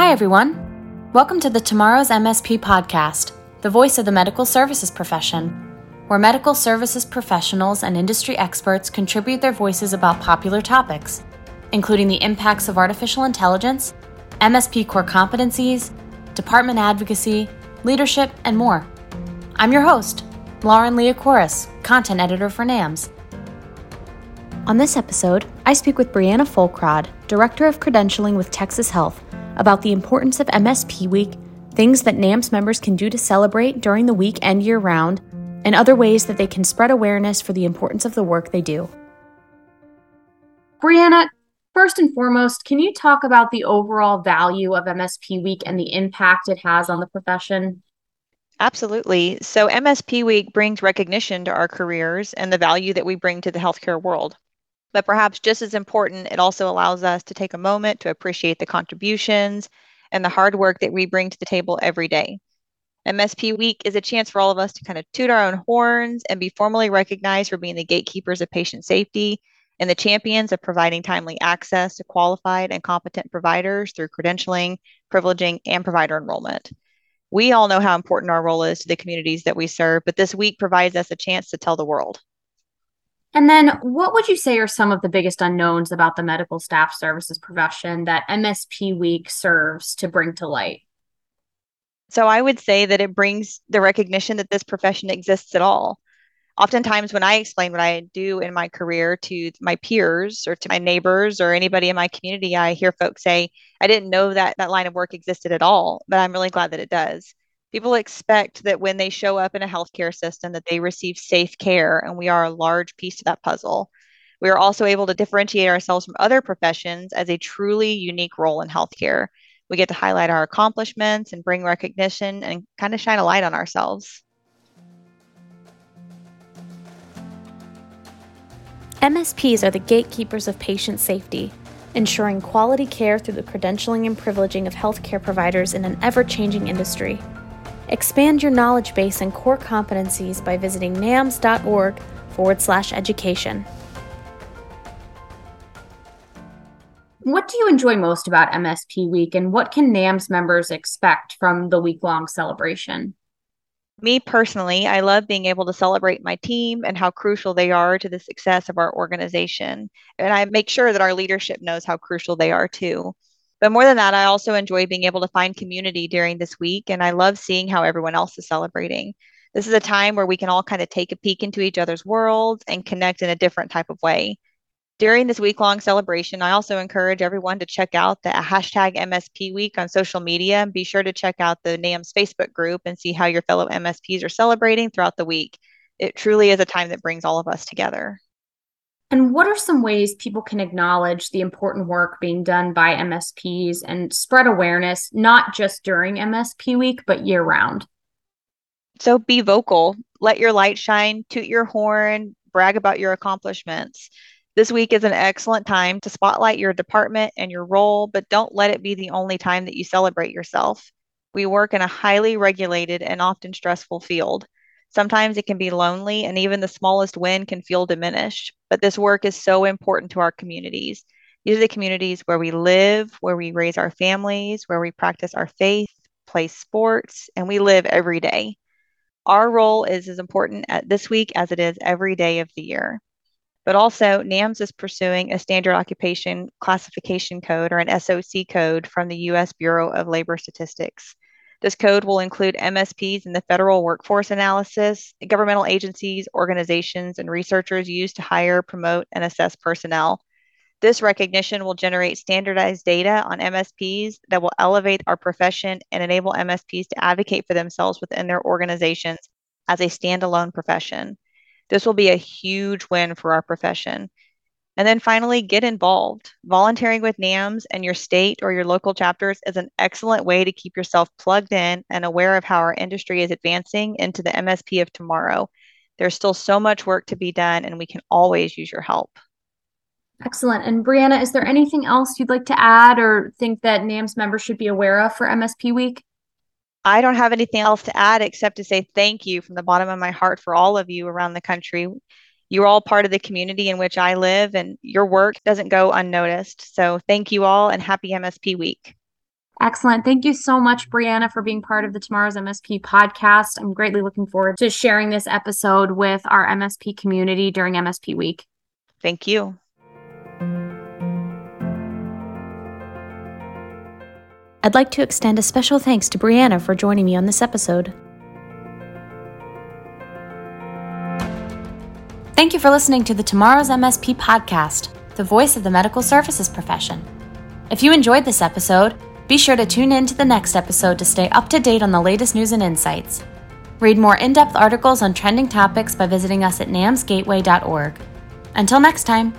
Hi, everyone. Welcome to the Tomorrow's MSP podcast, the voice of the medical services profession, where medical services professionals and industry experts contribute their voices about popular topics, including the impacts of artificial intelligence, MSP core competencies, department advocacy, leadership, and more. I'm your host, Lauren Leocoris, content editor for NAMSS. On this episode, I speak with Brianna Folkrod, Director of Credentialing with Texas Health, about the importance of MSP Week, things that NAMSS members can do to celebrate during the week and year round, and other ways that they can spread awareness for the importance of the work they do. Brianna, first and foremost, can you talk about the overall value of MSP Week and the impact it has on the profession? Absolutely. So, MSP Week brings recognition to our careers and the value that we bring to the healthcare world. But perhaps just as important, it also allows us to take a moment to appreciate the contributions and the hard work that we bring to the table every day. MSP Week is a chance for all of us to kind of toot our own horns and be formally recognized for being the gatekeepers of patient safety and the champions of providing timely access to qualified and competent providers through credentialing, privileging, and provider enrollment. We all know how important our role is to the communities that we serve, but this week provides us a chance to tell the world. And then, what would you say are some of the biggest unknowns about the medical staff services profession that MSP Week serves to bring to light? So, I would say that it brings the recognition that this profession exists at all. Oftentimes, when I explain what I do in my career to my peers or to my neighbors or anybody in my community, I hear folks say, I didn't know that that line of work existed at all, but I'm really glad that it does people expect that when they show up in a healthcare system that they receive safe care and we are a large piece of that puzzle. We are also able to differentiate ourselves from other professions as a truly unique role in healthcare. We get to highlight our accomplishments and bring recognition and kind of shine a light on ourselves. MSPs are the gatekeepers of patient safety, ensuring quality care through the credentialing and privileging of healthcare providers in an ever changing industry. Expand your knowledge base and core competencies by visiting namss.org forward slash education. What do you enjoy most about MSP Week and what can NAMSS members expect from the week long celebration? Me personally, I love being able to celebrate my team and how crucial they are to the success of our organization. And I make sure that our leadership knows how crucial they are too. But more than that, I also enjoy being able to find community during this week, and I love seeing how everyone else is celebrating. This is a time where we can all kind of take a peek into each other's worlds and connect in a different type of way. During this week long celebration, I also encourage everyone to check out the hashtag MSP Week on social media and be sure to check out the NAMSS Facebook group and see how your fellow MSPs are celebrating throughout the week. It truly is a time that brings all of us together. And what are some ways people can acknowledge the important work being done by MSPs and spread awareness, not just during MSP week, but year round? So be vocal, let your light shine, toot your horn, brag about your accomplishments. This week is an excellent time to spotlight your department and your role, but don't let it be the only time that you celebrate yourself. We work in a highly regulated and often stressful field. Sometimes it can be lonely, and even the smallest win can feel diminished. But this work is so important to our communities. These are the communities where we live, where we raise our families, where we practice our faith, play sports, and we live every day. Our role is as important at this week as it is every day of the year. But also, NAMSS is pursuing a standard occupation classification code or an SOC code from the U.S. Bureau of Labor Statistics. This code will include MSPs in the federal workforce analysis, governmental agencies, organizations, and researchers used to hire, promote, and assess personnel. This recognition will generate standardized data on MSPs that will elevate our profession and enable MSPs to advocate for themselves within their organizations as a standalone profession. This will be a huge win for our profession. And then finally, get involved. Volunteering with NAMSS and your state or your local chapters is an excellent way to keep yourself plugged in and aware of how our industry is advancing into the MSP of tomorrow. There's still so much work to be done, and we can always use your help. Excellent. And Brianna, is there anything else you'd like to add or think that NAMSS members should be aware of for MSP Week? I don't have anything else to add except to say thank you from the bottom of my heart for all of you around the country you're all part of the community in which I live, and your work doesn't go unnoticed. So thank you all and happy MSP week. Excellent. Thank you so much, Brianna, for being part of the Tomorrow's MSP podcast. I'm greatly looking forward to sharing this episode with our MSP community during MSP week. Thank you. I'd like to extend a special thanks to Brianna for joining me on this episode. Thank you for listening to the Tomorrow's MSP podcast, the voice of the medical services profession. If you enjoyed this episode, be sure to tune in to the next episode to stay up to date on the latest news and insights. Read more in depth articles on trending topics by visiting us at namssgateway.org. Until next time.